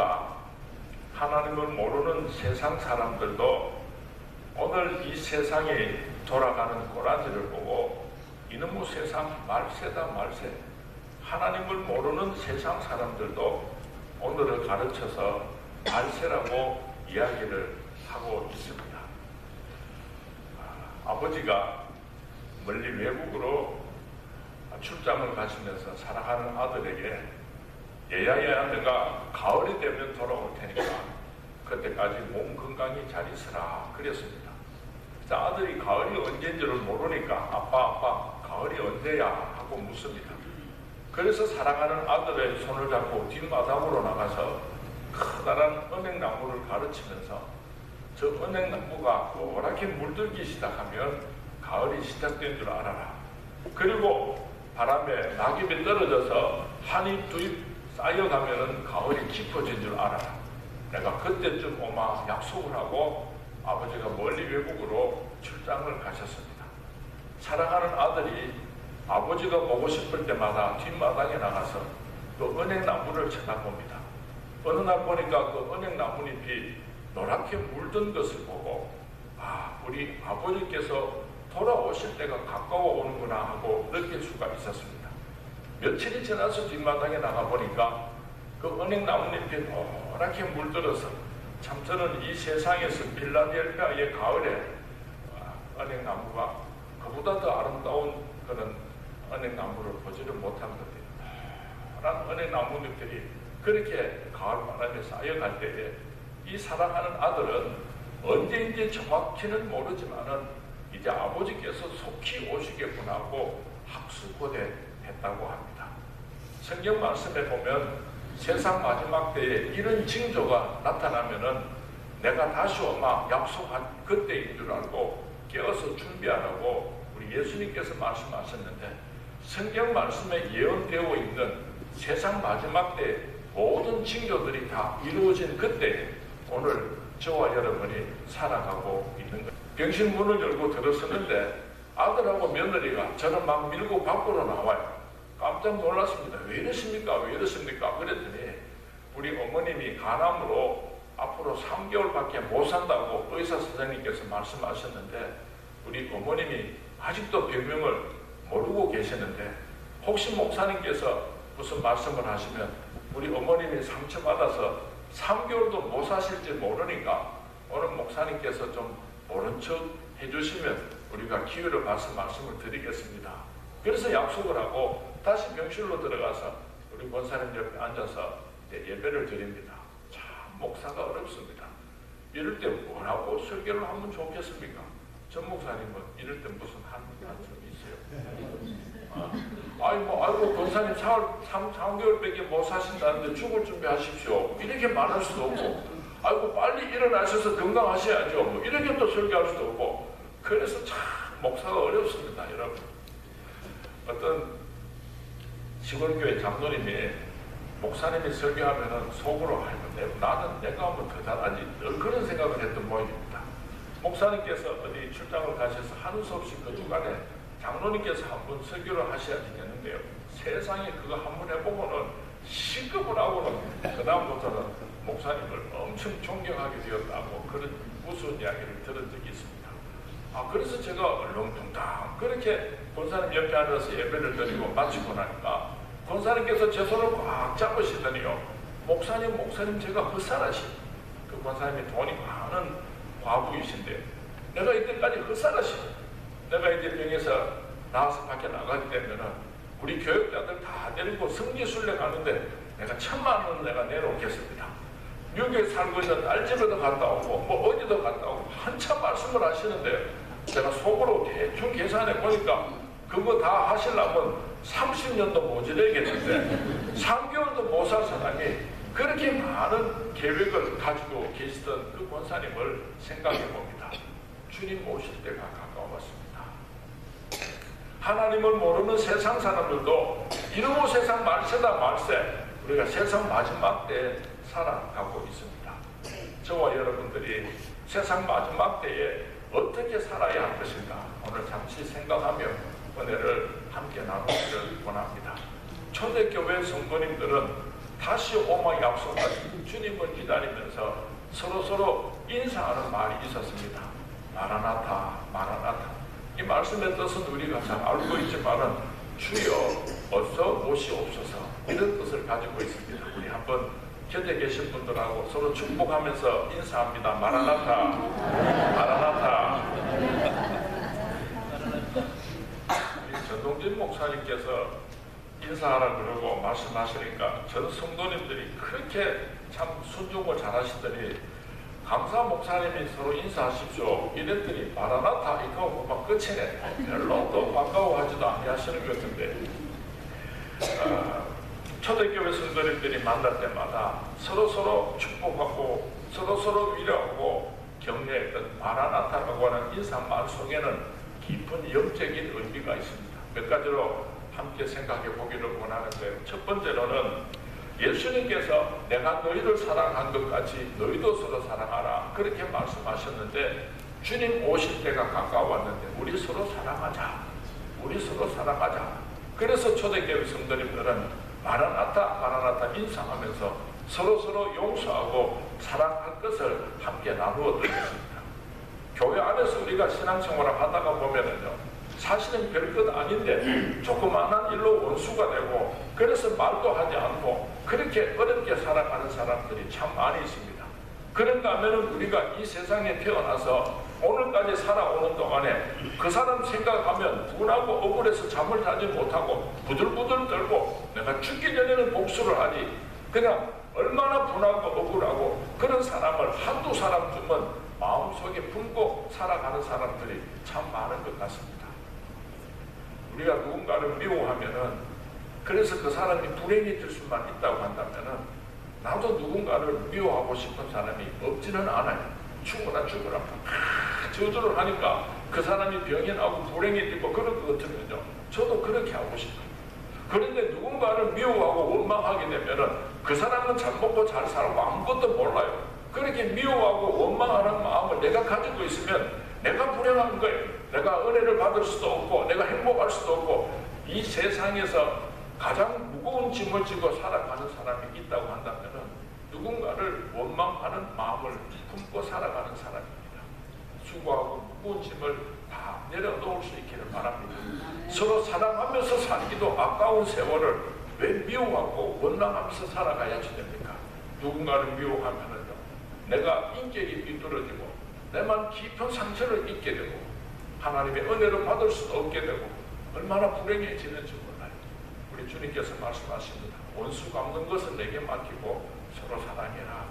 보니까 하나님을 모르는 세상 사람들도 오늘 이 세상이 돌아가는 꼬라지를 보고 이놈의 세상 말세다 말세 하나님을 모르는 세상 사람들도 오늘을 가르쳐서 말세라고 이야기를 하고 있습니다. 아, 아버지가 멀리 외국으로 출장을 가시면서 사랑하는 아들에게 내가 가을이 되면 돌아올 테니까 그때까지 몸 건강히 잘 있으라 그랬습니다. 자, 아들이 가을이 언제인지를 모르니까 아빠 아빠 가을이 언제야 하고 묻습니다. 그래서 사랑하는 아들의 손을 잡고 뒷마당으로 나가서 커다란 은행나무를 가르치면서 저 은행나무가 노랗게 물들기 시작하면 가을이 시작된 줄 알아라. 그리고 바람에 낙엽이 떨어져서 한이 두입 쌓여가면 가을이 깊어진 줄 알아라. 내가 그때쯤 오마 약속을 하고 아버지가 멀리 외국으로 출장을 가셨습니다. 사랑하는 아들이 아버지가 보고 싶을 때마다 뒷마당에 나가서 그 은행나무를 쳐다봅니다. 어느 날 보니까 그 은행나무잎이 노랗게 물든 것을 보고 아 우리 아버지께서 돌아오실 때가 가까워 오는구나 하고 느낄 수가 있었습니다. 며칠이 지나서 뒷마당에 나가보니까 그 은행나무잎이 노랗게 물들어서 참 저는 이 세상에서 빌라델피아의 가을에 아, 은행나무가 그보다 더 아름다운 그런 은행나무를 보지를 못한 것들이 노란 은행나무잎들이 그렇게 가을 바람에 쌓여갈 때에 이 사랑하는 아들은 언제인지 정확히는 모르지만은 이제 아버지께서 속히 오시겠구나 하고 학수고대 했다고 합니다. 성경 말씀에 보면 세상 마지막 때에 이런 징조가 나타나면은 내가 다시 오마 약속한 그때인 줄 알고 깨어서 준비하라고 우리 예수님께서 말씀하셨는데 성경 말씀에 예언되어 있는 세상 마지막 때 모든 징조들이 다 이루어진 그때 오늘 저와 여러분이 살아가고 있는 거예요. 병실 문을 열고 들었었는데 아들하고 며느리가 저는 막 밀고 밖으로 나와요. 깜짝 놀랐습니다. 왜 이러십니까? 왜 이러십니까? 그랬더니 우리 어머님이 간암으로 앞으로 3개월밖에 못 산다고 의사 선생님께서 말씀하셨는데 우리 어머님이 아직도 병명을 모르고 계시는데 혹시 목사님께서 무슨 말씀을 하시면 우리 어머님이 상처받아서 3개월도 못 사실지 모르니까 오늘 목사님께서 좀 모른 척 해주시면 우리가 기회를 봐서 말씀을 드리겠습니다. 그래서 약속을 하고 다시 병실로 들어가서 우리 권사님 옆에 앉아서 예배를 드립니다. 참 목사가 어렵습니다. 이럴 때 뭐라고 설교를 하면 좋겠습니까? 전 목사님은 이럴 때 무슨 한 말씀 있어요? 아, 아이 뭐 아이고 권사님 4월 3, 3개월밖에 못 사신다는데 죽을 준비하십시오. 이렇게 말할 수도 없고 아이고 빨리 일어나셔서 건강하셔야죠. 뭐 이렇게 또 설교할 수도 없고 그래서 참 목사가 어렵습니다, 여러분. 어떤 시골교회 장로님이 목사님이 설교하면은 속으로 아이고 나는 내가 하면 더 잘하지 그런 생각을 했던 모양입니다. 목사님께서 어디 출장을 가셔서 하는 수 없이 그 중간에 장로님께서 한 번 설교를 하셔야 되겠는데요. 세상에 그거 한 번 해보고는 시급을 하고는 그 다음부터는 목사님을 엄청 존경하게 되었다고 그런 무서운 이야기를 들은 적이 있습니다. 아 그래서 제가 얼렁뚱땅 그렇게 권사님 옆에 앉아서 예배를 드리고 마치고 나니까 권사님께서 제 손을 꽉 잡으시더니요. 목사님, 목사님, 제가 헛살하시. 그 권사님이 돈이 많은 과부이신데, 내가 이때까지 헛살하시. 내가 이제 병에서 나와서 밖에 나가게 되면은, 우리 교육자들 다 데리고 성지순례 가는데, 내가 천만 원 내가 내놓겠습니다. 미국에 살고 있는 딸 집에도 갔다 오고, 뭐 어디도 갔다 오고, 한참 말씀을 하시는데, 제가 속으로 대충 계산해 보니까, 그거 다 하시려면 30년도 모자라겠는데 3개월도 못 살 사람이 그렇게 많은 계획을 가지고 계시던 그 권사님을 생각해 봅니다. 주님 오실 때가 가까웠습니다. 하나님을 모르는 세상 사람들도 이러고 세상 말세다 말세 우리가 세상 마지막 때에 살아가고 있습니다. 저와 여러분들이 세상 마지막 때에 어떻게 살아야 할 것인가 오늘 잠시 생각하며 은혜를 함께 나누기를 원합니다. 초대교회 성도님들은 다시 오마 약속하신 주님을 기다리면서 서로 서로 인사하는 말이 있었습니다. 마라나타, 마라나타. 이 말씀의 뜻은 우리가 잘 알고 있지만은 주여 어서 오시옵소서 이런 뜻을 가지고 있습니다. 우리 한번 곁에 계신 분들하고 서로 축복하면서 인사합니다. 마라나타, 마라나타. 전동진 목사님께서 인사하라 그러고 말씀하시니까 전 성도님들이 그렇게 참 순종을 잘하시더니 감사 목사님이 서로 인사하십시오 이랬더니 마라나타 이거 막 끝이네 별로 또 반가워하지도 아니하시는 것 같은데 어, 초대교회 성도님들이 만날 때마다 서로 서로 축복하고 서로 서로 위로하고 격려했던 마라나타라고 하는 인사말 속에는 깊은 영적인 의미가 있습니다. 몇 가지로 함께 생각해 보기를 원하는데 첫 번째로는 예수님께서 내가 너희를 사랑한 것 같이 너희도 서로 사랑하라 그렇게 말씀하셨는데 주님 오실 때가 가까웠는데 우리 서로 사랑하자 우리 서로 사랑하자 그래서 초대교회 성도님들은 마라나타 마라나타 인상하면서 서로 서로 용서하고 사랑할 것을 함께 나누어 드렸습니다 교회 안에서 우리가 신앙생활을 하다가 보면은요 사실은 별것 아닌데 조그마한 일로 원수가 되고 그래서 말도 하지 않고 그렇게 어렵게 살아가는 사람들이 참 많이 있습니다. 그런가 하면 우리가 이 세상에 태어나서 오늘까지 살아오는 동안에 그 사람 생각하면 분하고 억울해서 잠을 자지 못하고 부들부들 떨고 내가 죽기 전에는 복수를 하지 그냥 얼마나 분하고 억울하고 그런 사람을 한두 사람쯤은 마음속에 품고 살아가는 사람들이 참 많은 것 같습니다. 우리가 누군가를 미워하면은 그래서 그 사람이 불행이 될 수만 있다고 한다면은 나도 누군가를 미워하고 싶은 사람이 없지는 않아요. 죽어라 죽어라 아, 저주를 하니까 그 사람이 병이 나고 불행이 되고 그럴 것 같으면요. 저도 그렇게 하고 싶어요. 그런데 누군가를 미워하고 원망하게 되면은 그 사람은 잘 먹고 잘 살고 아무것도 몰라요. 그렇게 미워하고 원망하는 마음을 내가 가지고 있으면 내가 불행한 거예요. 내가 은혜를 받을 수도 없고 내가 행복할 수도 없고 이 세상에서 가장 무거운 짐을 지고 살아가는 사람이 있다고 한다면 누군가를 원망하는 마음을 품고 살아가는 사람입니다. 수고하고 무거운 짐을 다 내려놓을 수 있기를 바랍니다. 서로 사랑하면서 살기도 아까운 세월을 왜 미워하고 원망하면서 살아가야지 됩니까? 누군가를 미워하면은요, 내가 인격이 삐뚤어지고 내만 깊은 상처를 입게 되고 하나님의 은혜를 받을 수도 없게 되고 얼마나 불행해지는지 몰라요. 우리 주님께서 말씀하십니다. 원수 갚는 것은 내게 맡기고. 서로 사랑해라.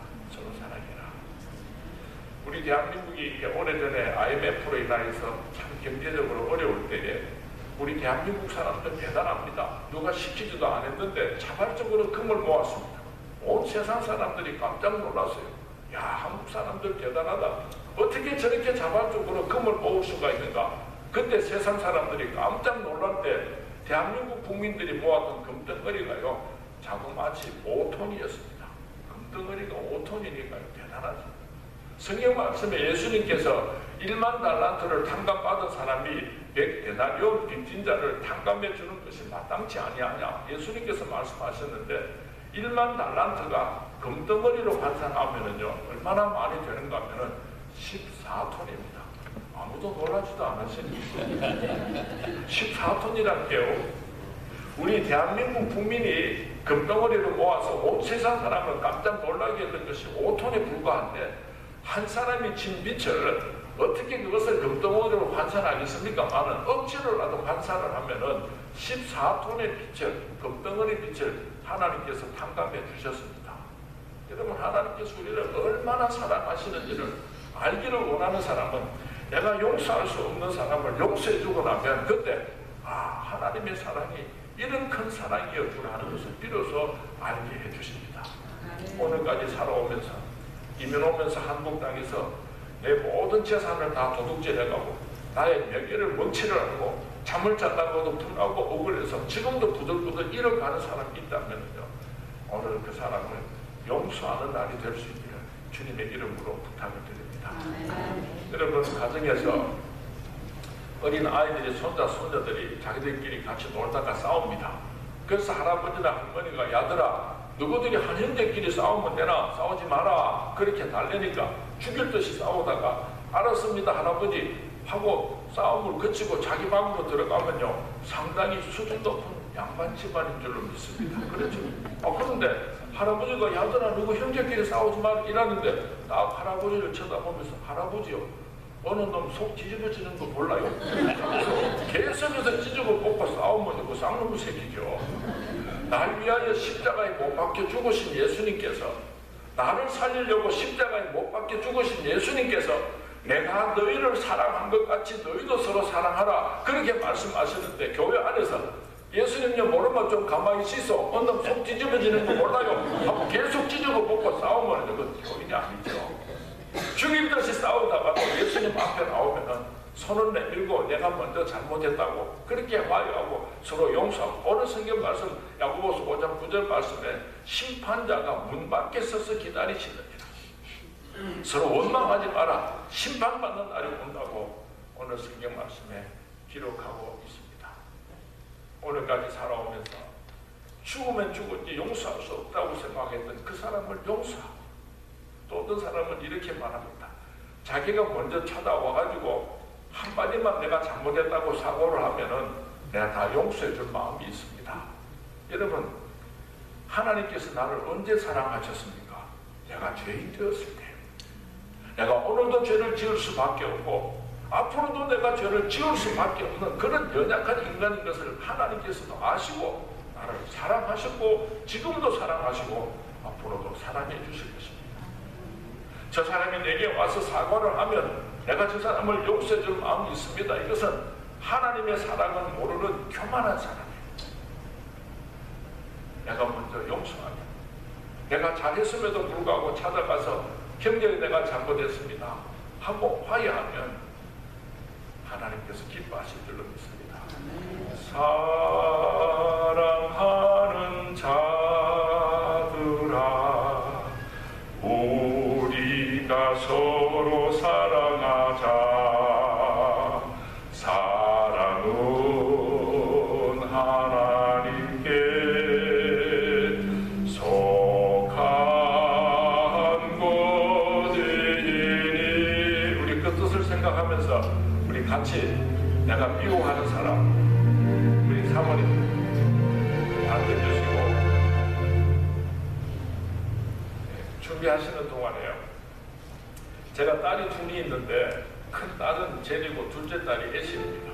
우리 대한민국이 오래전에 IMF로 인하여서 참 경제적으로 어려울 때에 우리 대한민국 사람들 대단합니다. 누가 시키지도 않았는데 자발적으로 금을 모았습니다. 온 세상 사람들이 깜짝 놀랐어요. 야, 한국 사람들 대단하다. 어떻게 저렇게 자발적으로 금을 모을 수가 있는가? 그때 세상 사람들이 깜짝 놀랄 때 대한민국 국민들이 모았던 금덩어리가요, 자그마치 5톤이었습니다. 금덩어리가 5톤이니까요, 대단하죠. 성경 말씀에 예수님께서 1만 달란트를 탕감받은 사람이 100데나리온 빚진 자를 탕감해 주는 것이 마땅치 아니하냐. 예수님께서 말씀하셨는데 1만 달란트가 금덩어리로 환산하면은요, 얼마나 많이 되는가 하면은 14톤입니다. 아무도 놀라지도 않으십니까? 14톤이란 게요. 우리 대한민국 국민이 금덩어리를 모아서 온 세상 사람을 깜짝 놀라게 했던 것이 5톤에 불과한데 한 사람이 진 빛을 어떻게 그것을 금덩어리로 환산하겠습니까만은 억지로라도 환산을 하면은 14톤의 빛을 금덩어리 빛을 하나님께서 탕감해 주셨습니다. 여러분 하나님께서 우리를 얼마나 사랑하시는지를 알기를 원하는 사람은 내가 용서할 수 없는 사람을 용서해 주고 나면 그때 아 하나님의 사랑이 이런 큰 사랑이었구나 하는 것을 비로소 알게 해 주십니다. 오늘까지 살아오면서 이민 오면서 한국 땅에서 내 모든 재산을 다 도둑질해가고 나의 명예를 멍치를 하고 잠을 잤다고도 분하고 억울해서 지금도 부들부들 잃어가는 사람이 있다면요 오늘 그 사람을 용서하는 날이 될 수 있기를 주님의 이름으로 부탁을 드립니다. 여러분 가정에서 어린 아이들이 손자 손자들이 자기들끼리 같이 놀다가 싸웁니다. 그래서 할아버지나 할머니가 야들아 너희들이 한 형제끼리 싸우면 되나 싸우지 마라 그렇게 달래니까 죽일 듯이 싸우다가 알았습니다 할아버지 하고 싸움을 그치고 자기 방으로 들어가면요 상당히 수준 높은 양반 집안인 줄로 믿습니다 그렇죠 아, 그런데 할아버지가 야들아 누구 형제끼리 싸우지 말 이러는데 딱 할아버지를 쳐다보면서 할아버지요 어느 놈 속 뒤집어지는 거 몰라요 계속해서 찢어고 뽑고 싸우면 그 쌍놈의 새끼죠 날 위하여 십자가에 못 박혀 죽으신 예수님께서 나를 살리려고 십자가에 못 박혀 죽으신 예수님께서 내가 너희를 사랑한 것 같이 너희도 서로 사랑하라. 그렇게 말씀하셨는데 교회 안에서 예수님요 모르면 좀 가만히 있어. 어느 속 뒤집어지는 거 몰라요. 하고 계속 찢어고 뽑고 싸우면 그건 교인이 아니죠. 죽일 듯이 싸우다가 또 예수님 앞에 나오면은 손을 내밀고 내가 먼저 잘못했다고 그렇게 화해하고 서로 용서하고 오늘 성경 말씀 야고보서 5장 9절 말씀에 심판자가 문 밖에 서서 기다리시느니라. 서로 원망하지 마라. 심판받는 날이 온다고 오늘 성경 말씀에 기록하고 있습니다. 오늘까지 살아오면서 죽으면 죽었지 용서할 수 없다고 생각했던 그 사람을 용서하고 또 어떤 사람은 이렇게 말합니다. 자기가 먼저 찾아와가지고 한마디만 내가 잘못했다고 사고를 하면은 내가 다 용서해 줄 마음이 있습니다. 여러분, 하나님께서 나를 언제 사랑하셨습니까? 내가 죄인 되었을 때. 내가 오늘도 죄를 지을 수밖에 없고, 앞으로도 내가 죄를 지을 수밖에 없는 그런 연약한 인간인 것을 하나님께서도 아시고, 나를 사랑하셨고, 지금도 사랑하시고, 앞으로도 사랑해 주실 것입니다. 저 사람이 내게 와서 사과를 하면 내가 저 사람을 용서해 줄 마음이 있습니다. 이것은 하나님의 사랑을 모르는 교만한 사람이에요. 내가 먼저 용서하면 내가 잘했음에도 불구하고 찾아가서 형제에 내가 잘못했습니다. 하고 화해하면 하나님께서 기뻐하실 줄로 믿습니다. 사랑하 제가 딸이 둘이 있는데 큰 딸은 제리고 둘째 딸이 애신입니다.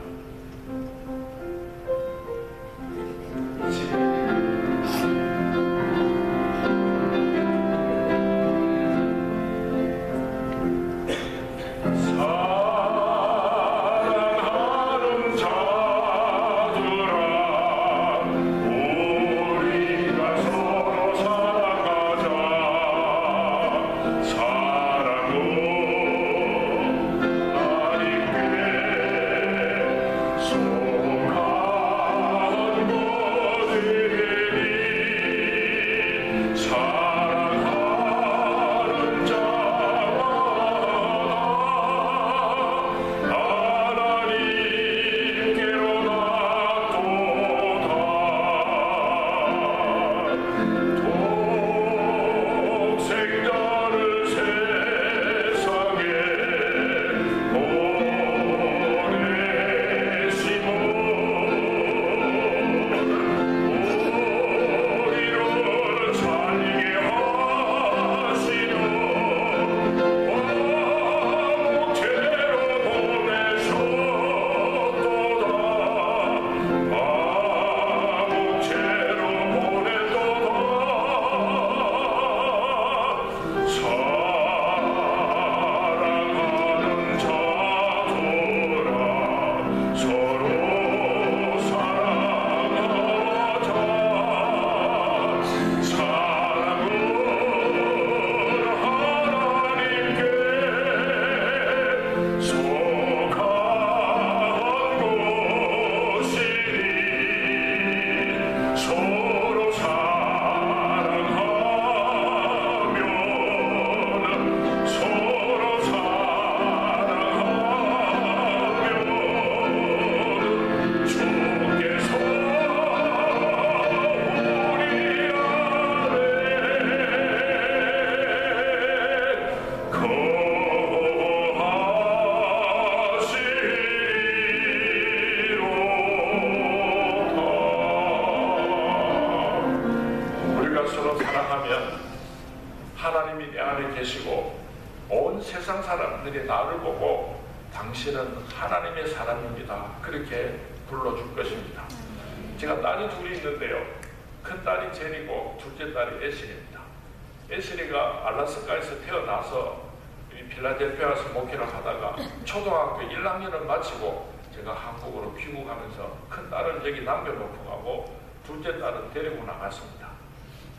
여기 남겨놓고 가고 둘째 딸은 데리고 나갔습니다.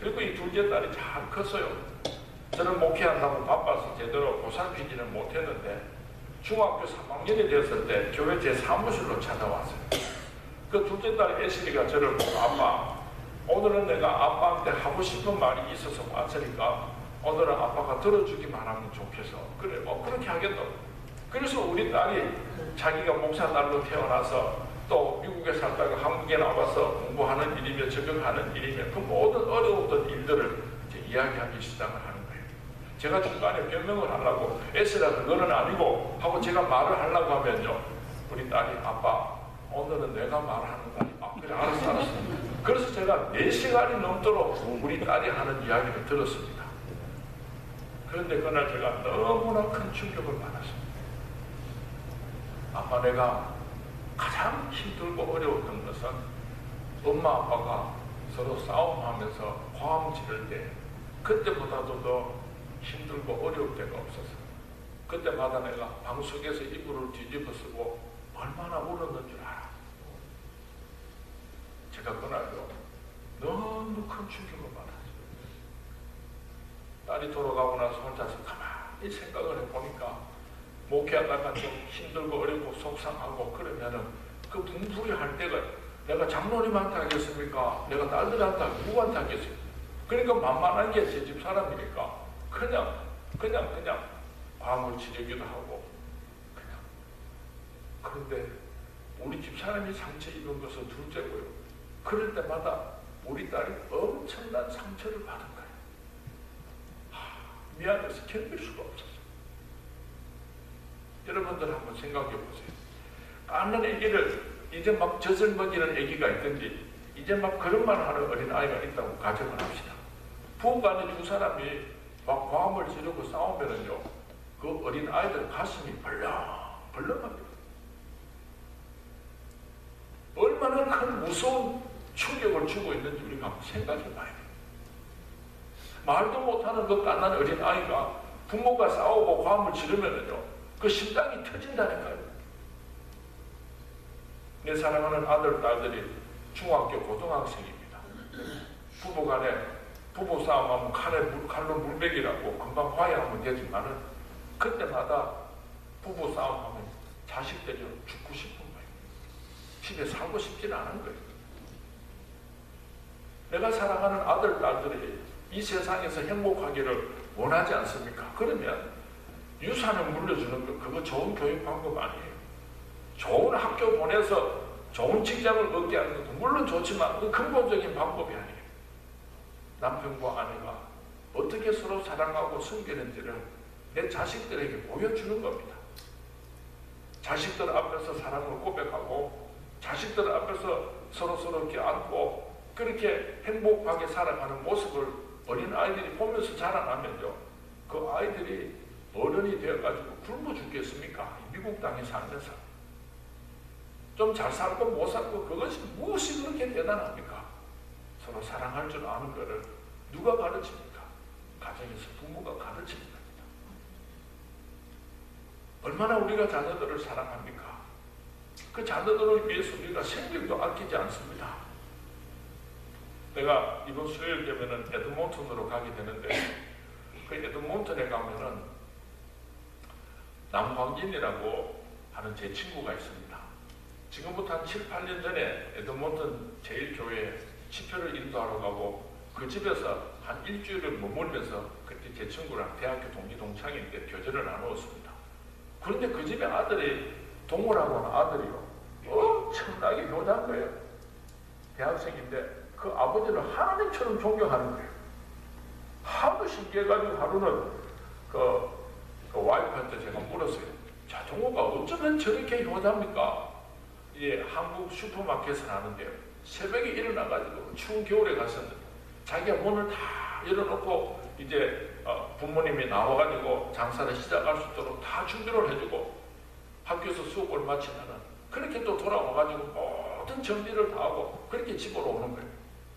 그리고 이 둘째 딸이 잘 컸어요. 저는 목회한다고 바빠서 제대로 보살피지는 못했는데 중학교 3학년이 됐을 때 교회 제 사무실로 찾아왔어요. 그 둘째 딸 애슬이가 저를 보고 아빠 오늘은 내가 아빠한테 하고 싶은 말이 있어서 왔으니까 오늘은 아빠가 들어주기만 하면 좋겠어. 그래, 어, 그렇게 하겠다고. 그래서 우리 딸이 자기가 목사 딸로 태어나서 또 미국에 살다가 한국에 나와서 공부하는 일이며 적응하는 일이며 그 모든 어려웠던 일들을 이제 이야기하기 시작을 하는 거예요. 제가 중간에 변명을 하려고 애쓰라 그거는 아니고 하고 제가 말을 하려고 하면요. 우리 딸이 아빠 오늘은 내가 말하는 거야. 아, 그래 알았어 알았어. 그래서 제가 4시간이 넘도록 우리 딸이 하는 이야기를 들었습니다. 그런데 그날 제가 너무나 큰 충격을 받았습니다. 아빠 내가 가장 힘들고 어려웠던 것은 엄마 아빠가 서로 싸움하면서 화음 지를 때 그때보다도 더 힘들고 어려울 때가 없었어. 그때마다 내가 방석에서 이불을 뒤집어 쓰고 얼마나 울었는 줄 알아. 제가 그날도 너무 큰 충격을 받았어요. 딸이 돌아가고 나서 혼자서 가만히 생각을 해보니까 목회하다가 좀 힘들고 어렵고 속상하고 그러면은 그 분풀이 할 때가 내가 장로님한테 하겠습니까? 내가 딸들한테 누구한테 하겠습니까? 그러니까 만만한 게 제 집 사람이니까 그냥 그냥 그냥 밤을 지르기도 하고 그냥 그런데 우리 집 사람이 상처 입은 것은 둘째고요. 그럴 때마다 우리 딸이 엄청난 상처를 받은 거예요. 하, 미안해서 견딜 수가 없었어요. 여러분들 한번 생각해 보세요. 까는 애기를 이제 막 젖을 먹이는 애기가 있든지 이제 막 그런 말 하는 어린 아이가 있다고 가정을 합시다. 부부간에 두 사람이 막 과음을 지르고 싸우면은요, 그 어린 아이들 가슴이 벌렁벌렁합니다. 얼마나 큰 무서운 충격을 주고 있는지 우리가 한번 생각해 봐야 돼요. 말도 못하는 그 깐난 어린 아이가 부모가 싸우고 과음을 지르면은요, 그 심장이 터진다니까요. 내 사랑하는 아들, 딸들이 중학교, 고등학생입니다. 부부 간에 부부 싸움하면 칼에 물, 칼로 물백이라고 금방 화해하면 되지만은 그때마다 부부 싸움하면 자식들이 죽고 싶은 거예요. 집에 살고 싶지는 않은 거예요. 내가 사랑하는 아들, 딸들이 이 세상에서 행복하기를 원하지 않습니까? 그러면 유산을 물려주는 거, 그거 좋은 교육 방법 아니에요. 좋은 학교 보내서 좋은 직장을 얻게 하는 것도 물론 좋지만 그 근본적인 방법이 아니에요. 남편과 아내가 어떻게 서로 사랑하고 섬기는지를 내 자식들에게 보여주는 겁니다. 자식들 앞에서 사랑을 고백하고 자식들 앞에서 서로 서로 이렇게 안고 그렇게 행복하게 살아가는 모습을 어린 아이들이 보면서 자라나면요. 그 아이들이 어른이 되어가지고 굶어 죽겠습니까? 미국 땅에 살면서. 좀 잘 살고 못 살고 그것이 무엇이 그렇게 대단합니까? 서로 사랑할 줄 아는 것을 누가 가르칩니까? 가정에서 부모가 가르치는 겁니다. 얼마나 우리가 자녀들을 사랑합니까? 그 자녀들을 위해서 우리가 생명도 아끼지 않습니다. 내가 이번 수요일 되면은 에드몬턴으로 가게 되는데 그 에드몬턴에 가면은 남광진이라고 하는 제 친구가 있습니다. 지금부터 한 7, 8년 전에 에드몬턴 제일교회 집회를 인도하러 가고 그 집에서 한 일주일을 머물면서 그때 제 친구랑 대학교 동기 동창인데 교제를 나누었습니다. 그런데 그 집에 아들이 동물하고 하는 아들이요. 엄청나게 효자한 거예요. 대학생인데 그 아버지를 하나님처럼 존경하는 거예요. 하도 신기해가지고 하루는 그, 그 와이프한테 제가 물었어요. 자동호가 어쩌면 저렇게 효자입니까? 예, 한국 슈퍼마켓을 하는데요. 새벽에 일어나가지고 추운 겨울에 갔었는데 자기가 문을 다 열어놓고 이제 어, 부모님이 나와가지고 장사를 시작할 수 있도록 다 준비를 해주고 학교에서 수업을 마치면은 그렇게 또 돌아와가지고 모든 정리를 다 하고 그렇게 집으로 오는 거예요.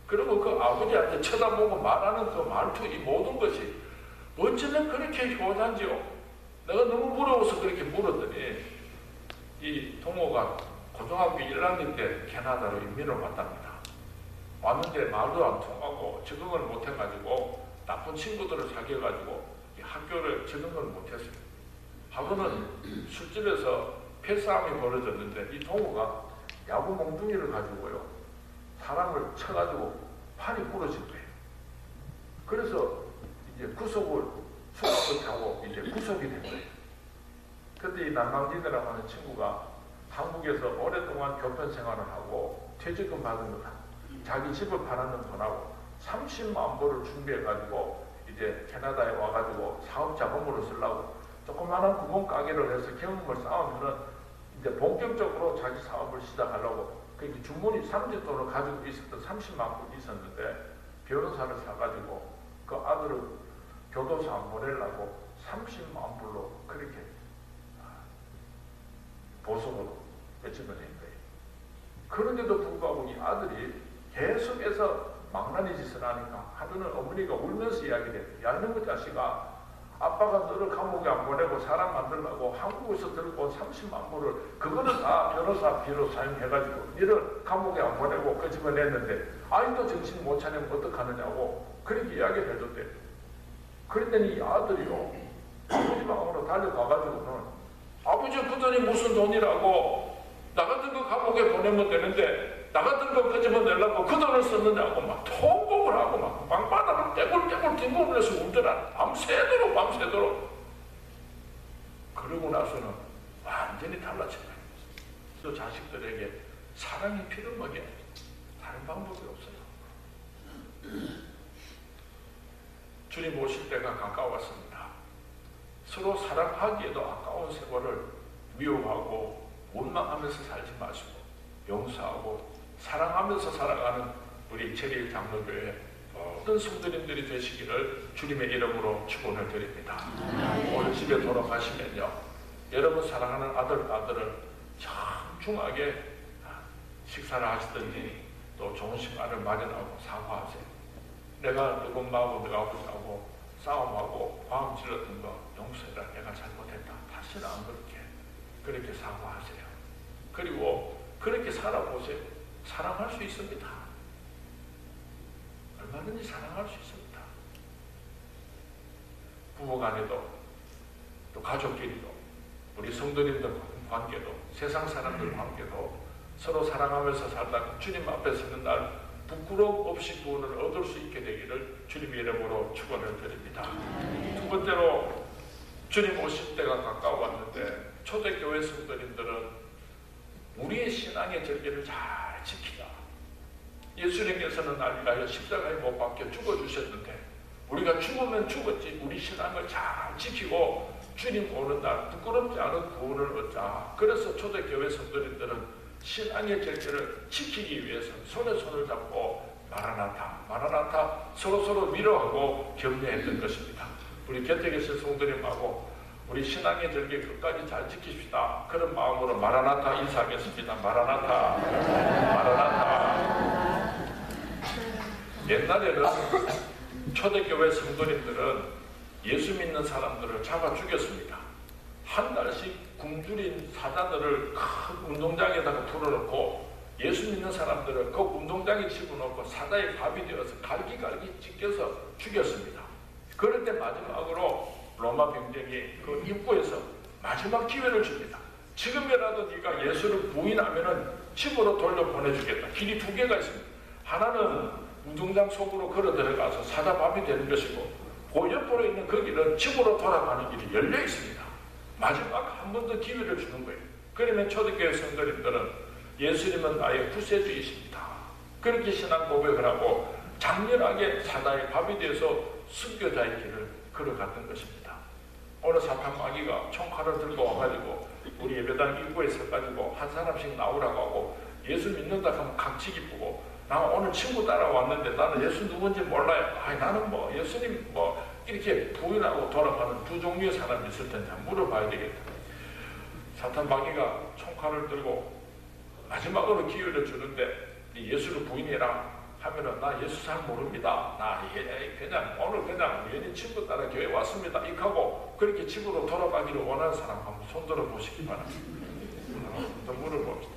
그리고 그 아버지한테 쳐다보고 말하는 그 말투 이 모든 것이 어쩌면 그렇게 효단지요. 내가 너무 부러워서 그렇게 물었더니 이 동호가 고등학교 1학년 때 캐나다로 이민을 왔답니다. 왔는데 말도 안 통하고 적응을 못 해가지고 나쁜 친구들을 사귀어가지고 학교를 적응을 못 했어요. 하루는 술집에서 패싸움이 벌어졌는데 이 동호가 야구 몽둥이를 가지고요 사람을 쳐가지고 팔이 부러진 거예요. 그래서 이제 구속을 수갑을 타고 이제 구속이 된 거예요. 근데 이 남강진이라고 하는 친구가 한국에서 오랫동안 교편 생활을 하고 퇴직금 받은 거다. 자기 집을 팔아는 돈하고 30만 불을 준비해가지고 이제 캐나다에 와가지고 사업 자금으로 쓰려고 조그마한 구멍 가게를 해서 경험을 쌓으면은 이제 본격적으로 자기 사업을 시작하려고 그게 주머니 3주 돈을 가지고 있었던 30만 불이 있었는데 변호사를 사가지고 그 아들을 교도소 안 보내려고 30만 불로 그렇게 보석으로 외치면 된 거예요. 그런데도 불구하고 이 아들이 계속해서 망나니 짓을 하니까 하루는 어머니가 울면서 이야기를. 야, 이놈의 자식아, 아빠가 너를 감옥에 안 보내고 사람 만들라고 한국에서 들고 온 30만 불을 그거는 다 변호사 비로 사용해가지고 너를 감옥에 안 보내고 끄집어냈는데 아직도 정신 못 차리면 어떡하느냐고 그렇게 이야기를 해줬대. 그랬더니 이 아들이요. 아버지 방으로 달려가가지고는 아버지 그 돈이 무슨 돈이라고 나 같은 거 감옥에 보내면 되는데 나 같은 거 끄집어 내려고 그 돈을 썼느냐고 막 통곡을 하고 막 방바닥을 떼굴떼굴 뒷몸에서 울더라. 밤새도록 밤새도록. 그러고 나서는 완전히 달라진 거예요 그 자식들에게 사랑이 피를 먹여 다른 방법이 없어요 주님 오실 때가 가까웠습니다 서로 사랑하기에도 아까운 세월을 미워하고 원망하면서 살지 마시고 용서하고 사랑하면서 살아가는 우리 제일 장로교회 모든 성도님들이 되시기를 주님의 이름으로 축원을 드립니다. 오늘 집에 돌아가시면요. 여러분 사랑하는 아들, 딸들을 정중하게 식사를 하시든지 또 좋은 시간을 마련하고 사과하세요. 내가 누군 마음고 내가 아버지하고 싸움하고 마음 질렀던 거 용서해라. 내가 잘못했다. 다시는 안 그렇게. 그렇게 사과하세요. 그리고 그렇게 살아보세요. 사랑할 수 있습니다. 얼마든지 사랑할 수 있습니다. 부부간에도 또 가족끼리도 우리 성도님들 관계도 세상 사람들 관계도 서로 사랑하면서 살다가 주님 앞에 서는 날 부끄러움 없이 구원을 얻을 수 있게 되기를 주님 이름으로 축원을 드립니다. 두 번째로 주님 오실 때가 가까웠는데 초대교회 성도님들은 우리의 신앙의 절개를 잘 지키자. 예수님께서는 날 위하여 십자가에 못 박혀 죽어주셨는데 우리가 죽으면 죽었지 우리 신앙을 잘 지키고 주님 오는 날 부끄럽지 않은 구원을 얻자. 그래서 초대교회 성도님들은 신앙의 절개를 지키기 위해서 손에 손을 잡고 마라나타, 마라나타 서로서로 위로하고 격려했던 것입니다. 우리 곁에 계신 성도님하고 우리 신앙의 절개 끝까지 잘 지킵시다. 그런 마음으로 마라나타 인사하겠습니다. 마라나타, 마라나타. 옛날에는 초대교회 성도님들은 예수 믿는 사람들을 잡아 죽였습니다. 한 달씩 굶주린 사자들을 큰 운동장에다가 풀어놓고 예수 믿는 사람들을 그 운동장에 집어넣고 사자의 밥이 되어서 갈기갈기 찢겨서 죽였습니다. 그럴 때 마지막으로 로마 병정이 그 입구에서 마지막 기회를 줍니다. 지금이라도 네가 예수를 부인하면은 집으로 돌려 보내주겠다. 길이 두 개가 있습니다. 하나는 운동장 속으로 걸어 들어가서 사자밥이 되는 것이고 그 옆으로 있는 그 길은 집으로 돌아가는 길이 열려 있습니다. 마지막 한 번 더 기회를 주는 거예요. 그러면 초대교회 성도님들은 예수님은 나의 구세주이십니다. 그렇게 신앙 고백을 하고 장렬하게 사자의 밥이 되어서 순교자의 길을 걸어갔던 것입니다. 어느 사탄 마귀가 총칼을 들고 와가지고 우리 예배당 입구에 서가지고 한 사람씩 나오라고 하고 예수 믿는다 하면 각치기 보고 나 오늘 친구 따라왔는데 나는 예수 누군지 몰라요. 아 나는 뭐 예수님 뭐 이렇게 부인하고 돌아가는 두 종류의 사람이 있을 텐데 물어봐야 되겠다. 사탄 마귀가 총칼을 들고 마지막으로 기회를 주는데 예수를 부인해라 하면은 나 예수 잘 모릅니다. 나 예, 그냥 오늘 그냥 우연히 친구 따라 교회 왔습니다. 이하고 그렇게 집으로 돌아가기를 원하는 사람 한번 손들어 보시기 바랍니다. 더 물어봅시다.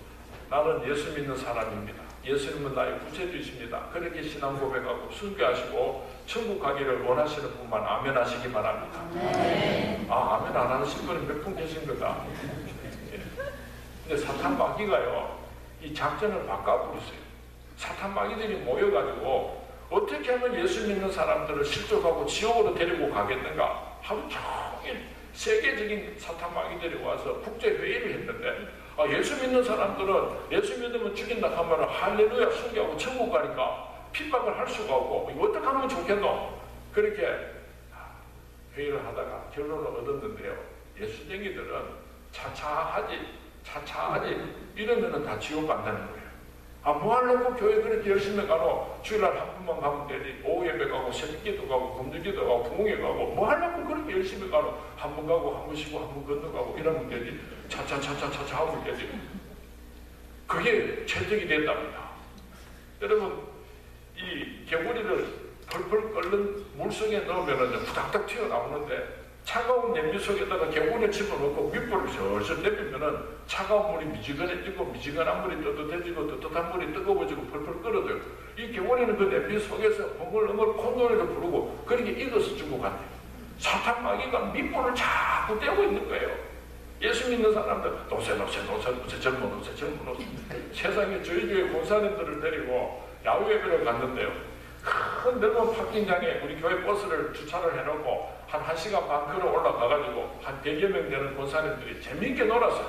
나는 예수 믿는 사람입니다. 예수님은 나의 구세주이십니다. 그렇게 신앙 고백하고 순교하시고 천국 가기를 원하시는 분만 아멘 하시기 바랍니다. 아 아멘 안 하신 분이 몇분 계신 거다. 예. 근데 사탄 마귀가요 이 작전을 바꿔버렸어요. 사탄 마귀들이 모여가지고 어떻게 하면 예수 믿는 사람들을 실족하고 지옥으로 데리고 가겠는가 하루 종일 세계적인 사탄 마귀들이 와서 국제 회의를 했는데 아, 예수 믿는 사람들은 예수 믿으면 죽인다 하면 할렐루야 순교하고 천국 가니까 핍박을 할 수가 없고 어떻게 하면 좋겠노 그렇게 회의를 하다가 결론을 얻었는데요 예수쟁이들은 차차하지 차차하지 이러면은 다 지옥 간다는 거예요 아, 뭐 하려고 교회 그렇게 열심히 가노? 주일날 한 번만 가면 되지. 오후 예배 가고, 새벽 기도 가고, 금주기도 가고, 부흥회 가고, 뭐 하려고 그렇게 열심히 가노? 한 번 가고, 한 번 쉬고, 한 번 건너가고, 이러면 되지. 차차차차차차 하면 되지. 그게 체득이 된답니다. 여러분, 이 개구리를 펄펄 끓는 물속에 넣으면 후다닥 튀어나오는데 차가운 냄비 속에다가 개구리 집어넣고 밑불을 슬슬 내리면은 차가운 물이 미지근해지고 미지근한 물이 뜨뜻해지고 뜨뜻한 물이 뜨거워지고 펄펄 끓어져요. 이 개구리는 그 냄비 속에서 벙글벙글 콧노래를 부르고 그렇게 익어서 죽고 간대요. 사탄 마귀가 밑불을 자꾸 때고 있는 거예요. 예수 믿는 사람들 노세 노세 노세 노세 젊은 노세 젊은 노세 세상에 저희 교회 권사님들을 데리고 야외 예배를 갔는데요. 큰 넓은 파킹장에 우리 교회 버스를 주차를 해놓고 한 1시간 반 걸어 올라가가지고 한 100여 명 되는 권사님들이 재미있게 놀았어요.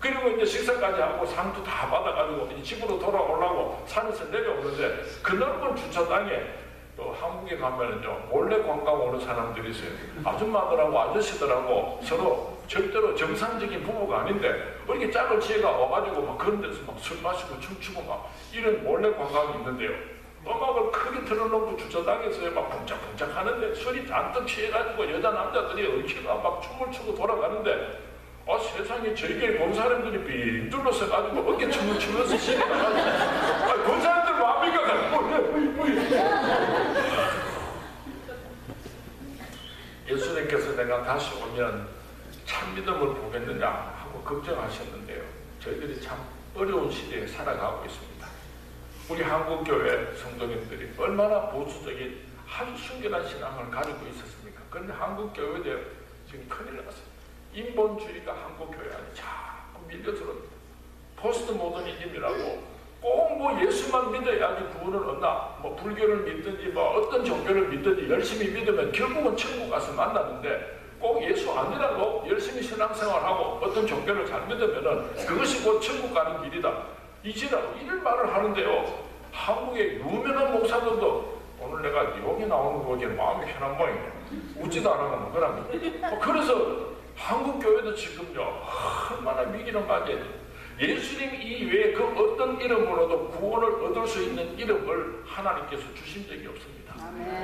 그리고 이제 식사까지 하고 상도 다 받아가지고 이제 집으로 돌아오려고 산에서 내려오는데 그 넓은 주차장에 또 한국에 가면은요 몰래 관광 오는 사람들이 있어요. 아줌마들하고 아저씨들하고 서로 절대로 정상적인 부부가 아닌데 이렇게 짝을 지어가 와가지고 막 그런 데서 막 술 마시고 춤추고 막 이런 몰래 관광이 있는데요. 음악을 크게 틀어놓고 주차장에서 막 붕짝붕짝 하는데 술이 잔뜩 취해가지고 여자 남자들이 얽히가 막 춤을 추고 돌아가는데 아 세상에 저희끼리 본 사람들이 빙 둘러서 가지고 어깨 춤을 추면서 시내가가지고. 아, 본 사람들 마음이가 가지고 예수님께서 내가 다시 오면 참 믿음을 보겠느냐 하고 걱정하셨는데요. 저희들이 참 어려운 시대에 살아가고 있습니다. 우리 한국교회 성도님들이 얼마나 보수적인 아주 순결한 신앙을 가지고 있었습니까? 그런데 한국교회에 지금 큰일 났어요. 인본주의가 한국교회 안에 자꾸 밀려들어옵니다. 포스트 모더니즘이라고 꼭 뭐 예수만 믿어야지 구원을 얻나 뭐 불교를 믿든지 뭐 어떤 종교를 믿든지 열심히 믿으면 결국은 천국 가서 만나는데 꼭 예수 아니라고 열심히 신앙생활하고 어떤 종교를 잘 믿으면은 그것이 곧 천국 가는 길이다. 이지라고 이런 말을 하는데요. 한국의 유명한 목사들도 오늘 내가 여기 나오는 거 보기엔 마음이 편한 모양이에요. 웃지도 않으면 그러면. 어, 그래서 한국 교회도 지금요 얼마나 위기를 맞이해요. 예수님 이외에 그 어떤 이름으로도 구원을 얻을 수 있는 이름을 하나님께서 주신 적이 없습니다.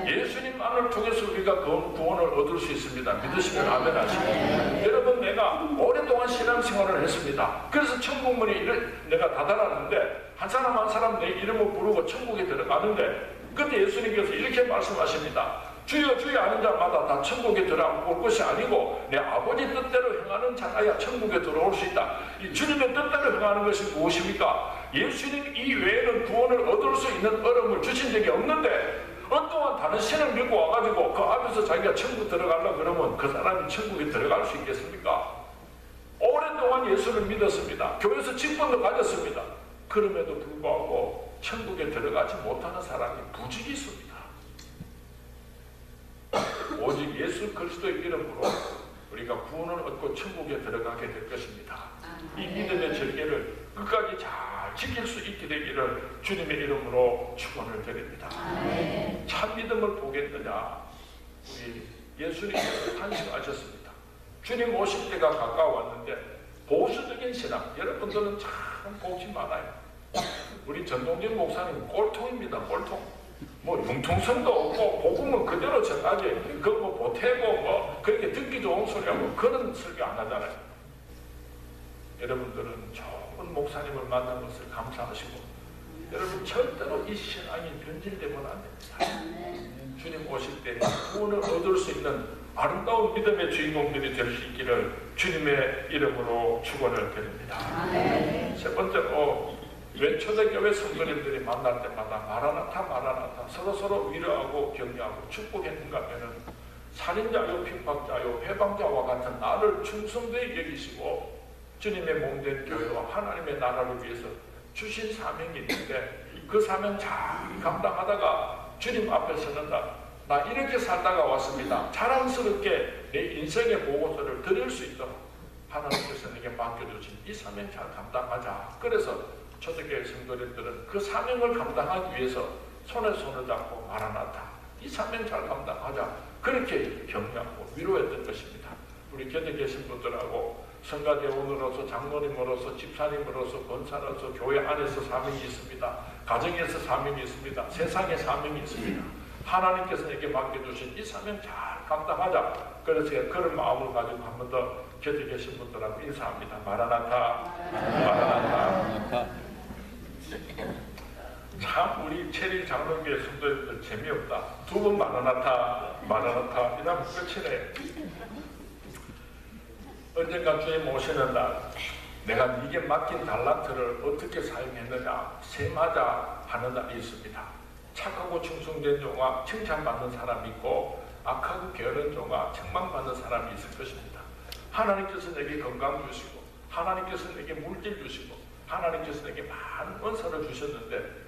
예수님만을 통해서 우리가 그 구원을 얻을 수 있습니다. 믿으시면 아멘 하시고 여러분 내가 오랫동안 신앙생활을 했습니다. 그래서 천국문이 내가 다다랐는데 한 사람 한 사람 내 이름을 부르고 천국에 들어가는데 그때 예수님께서 이렇게 말씀하십니다. 주여 주여 하는 자마다 다 천국에 들어올 것이 아니고 내 아버지 뜻대로 행하는 자라야 천국에 들어올 수 있다. 이 주님의 뜻대로 행하는 것이 무엇입니까? 예수님 이외에는 구원을 얻을 수 있는 얼음을 주신 적이 없는데 어떠한 다른 신을 믿고 와가지고 그 앞에서 자기가 천국 들어가려 그러면 그 사람이 천국에 들어갈 수 있겠습니까? 오랫동안 예수를 믿었습니다. 교회에서 직분도 가졌습니다. 그럼에도 불구하고 천국에 들어가지 못하는 사람이 있습니다. 오직 예수 그리스도의 이름으로 우리가 구원을 얻고 천국에 들어가게 될 것입니다. 이 믿음의 절개를 끝까지 잘 지킬 수 있게 되기를 주님의 이름으로 축원을 드립니다. 참 믿음을 보겠느냐? 우리 예수님께서 탄식하셨습니다. 주님 오실 때가 가까웠는데 보수적인 신앙 여러분들은 참 복이 많아요. 우리 전동진 목사님 꼴통입니다. 꼴통. 뭐 융통성도 없고 복음은 그대로 전하지 그뭐 보태고 뭐 그렇게 듣기 좋은 소리하고 그런 설교 안 하잖아요. 여러분들은 좋 은 목사님을 만난 것을 감사하시고 여러분 절대로 이 신앙이 변질되면 안 됩니다. 주님 오실 때 구원을 얻을 수 있는 아름다운 믿음의 주인공들이 될 수 있기를 주님의 이름으로 축원을 드립니다. 세 번째로 왜 초대 교회 성도님들이 만날 때마다 마라나타 마라나타 서로 서로 위로하고 격려하고 축복했는가 하면은 살인자요 핍박자요 해방자와 같은 나를 충성되게 여기시고 주님의 몸된 교회와 하나님의 나라를 위해서 주신 사명이 있는데 그 사명 잘 감당하다가 주님 앞에 서는다. 나 이렇게 살다가 왔습니다. 자랑스럽게 내 인생의 보고서를 드릴 수 있도록 하나님께서 내게 맡겨주신 이 사명 잘 감당하자. 그래서 초대교회 성도님들은 그 사명을 감당하기 위해서 손에 손을 잡고 마라나타. 이 사명 잘 감당하자. 그렇게 격려하고 위로했던 것입니다. 우리 곁에 계신 분들하고 성가대원으로서 장로님으로서 집사님으로서 권사로서 교회 안에서 사명이 있습니다. 가정에서 사명이 있습니다. 세상에 사명이 있습니다. 하나님께서 내게 맡겨주신 이 사명 잘 감당하자. 그래서 그런 마음을 가지고 한 번 더 곁에 계신 분들하고 인사합니다. 마라나타, 마라나타. 참 우리 체리 장로교회 성도님들 재미없다. 두 번 마라나타, 마라나타 이러면 끝이네. 언젠가 주님 오시는 날 내가 네게 맡긴 달란트를 어떻게 사용했느냐 세마자 하는 날이 있습니다. 착하고 충성된 종아 칭찬받는 사람이 있고 악하고 게으른 종아 책망받는 사람이 있을 것입니다. 하나님께서 내게 건강 주시고 하나님께서 내게 물질 주시고 하나님께서 내게 많은 원사를 주셨는데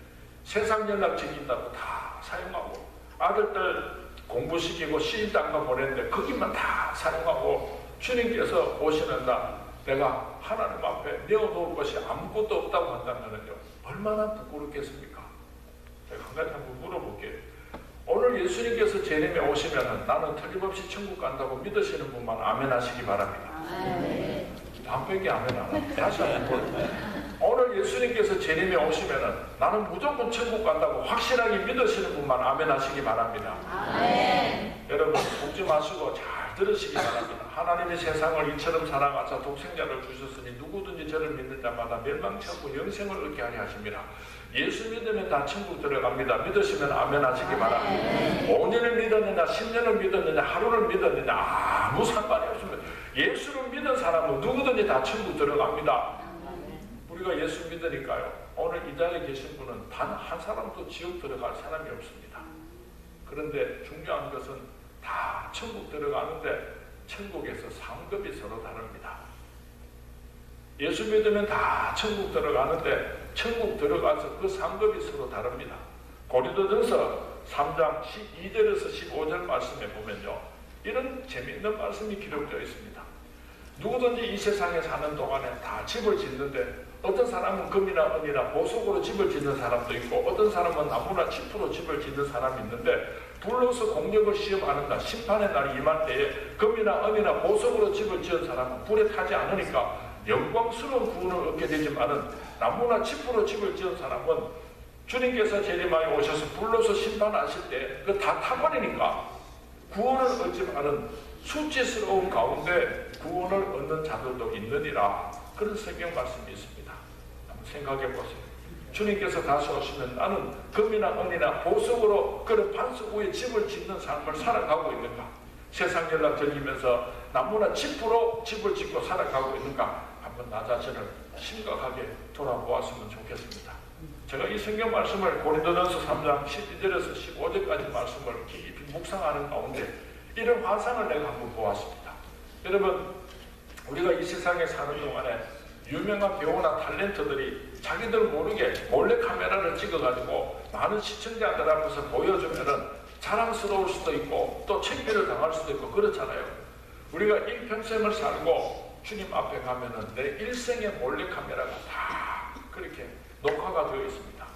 세상 연락 챙긴다고 다 사용하고 아들들 공부시키고 시집장가 보냈는데 거기만 다 사용하고 주님께서 오시는 날 내가 하나님 앞에 내어놓을 것이 아무것도 없다고 한다면요 얼마나 부끄럽겠습니까? 제가 한 가지 한번 물어볼게요. 오늘 예수님께서 제림에 오시면 나는 틀림없이 천국 간다고 믿으시는 분만 아멘 하시기 바랍니다. 반백이 아멘 안 하고 다시 한번 오늘 예수님께서 제림에 오시면 나는 무조건 천국 간다고 확실하게 믿으시는 분만 아멘 하시기 바랍니다. 여러분 웃지 마시고 잘 들으시기 바랍니다. 하나님의 세상을 이처럼 사랑하사 독생자를 주셨으니 누구든지 저를 믿는 자마다 멸망치 않고 영생을 얻게 하려 하십니다. 예수 믿으면 다 천국 들어갑니다. 믿으시면 아멘 하시기 바랍니다. 5년을 믿었느냐 10년을 믿었느냐 하루를 믿었느냐 아무 상관이 없습니다. 예수를 믿은 사람은 누구든지 다 천국 들어갑니다. 우리가 예수 믿으니까요. 오늘 이 자리에 계신 분은 단 한 사람도 지옥 들어갈 사람이 없습니다. 그런데 중요한 것은 다 천국 들어가는데 천국에서 상급이 서로 다릅니다. 예수 믿으면 다 천국 들어가는데 천국 들어가서 그 상급이 서로 다릅니다. 고린도전서 3장 12절에서 15절 말씀에 보면요. 이런 재미있는 말씀이 기록되어 있습니다. 누구든지 이 세상에 사는 동안에 다 집을 짓는데 어떤 사람은 금이나 은이나 보석으로 집을 짓는 사람도 있고 어떤 사람은 나무나 칩으로 집을 짓는 사람이 있는데 불로서 공력을 시험하는다. 심판의 날이 임할 때에 금이나 은이나 보석으로 집을 지은 사람은 불에 타지 않으니까 영광스러운 구원을 얻게 되지만은 나무나 칩으로 집을 지은 사람은 주님께서 재림하여 오셔서 불로서 심판하실 때 그 다 타버리니까 구원을 얻지만은 수치스러운 가운데 구원을 얻는 자들도 있느니라 그런 성경 말씀이 있습니다. 한번 생각해 보세요. 주님께서 다시 오시면 나는 금이나 은이나 보석으로 그런 반석 위에 집을 짓는 삶을 살아가고 있는가? 세상 연락 들리면서 나무나 칩으로 집을 짓고 살아가고 있는가? 한번 나 자신을 심각하게 돌아보았으면 좋겠습니다. 제가 이 성경 말씀을 고린도전서 3장 12절에서 15절까지 말씀을 깊이 묵상하는 가운데 이런 환상을 내가 한번 보았습니다. 여러분 우리가 이 세상에 사는 동안에 유명한 배우나 탤런트들이 자기들 모르게 몰래 카메라를 찍어가지고 많은 시청자들 앞에서 보여주면은 자랑스러울 수도 있고 또 창피를 당할 수도 있고 그렇잖아요. 우리가 일평생을 살고 주님 앞에 가면은 내 일생의 몰래 카메라가 다 그렇게 녹화가 되어 있습니다.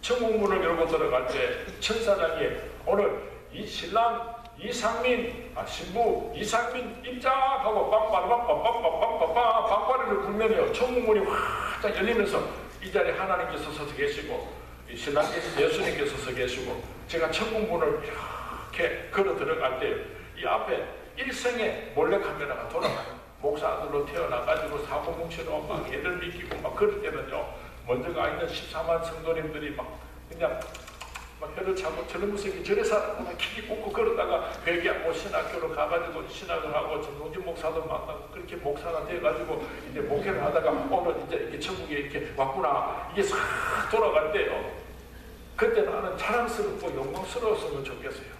천국문을 열고 들어갈 때 천사장이 오늘 이 신랑 이상민 아, 신부 이상민 입장하고 빵빠라빵빵빵빵빵빵 빵빠리를 불면요 천국문이 활짝 열리면서 이 자리에 하나님께서 서서 계시고 신앙계신 예수님께서 서 계시고 제가 천국문을 이렇게 걸어 들어갈 때 이 앞에 일생에 몰래카메라가 돌아가요. 목사들로 태어나가지고 사고 뭉치로 막 애들 믿기고 막 그럴 때는요. 먼저 가 있는 14만 성도님들이 막 그냥 막 혀를 차고 저런 모습이 저래 살았구나 기기 꽂고 그러다가 회개하고 신학교로 가가지고 신학을 하고 전동진 목사도 만나고 그렇게 목사가 돼가지고 이제 목회를 하다가 오늘 이제 이렇게 천국에 이렇게 왔구나. 이게 싹 돌아갈 때요. 그때 나는 자랑스럽고 영광스러웠으면 좋겠어요.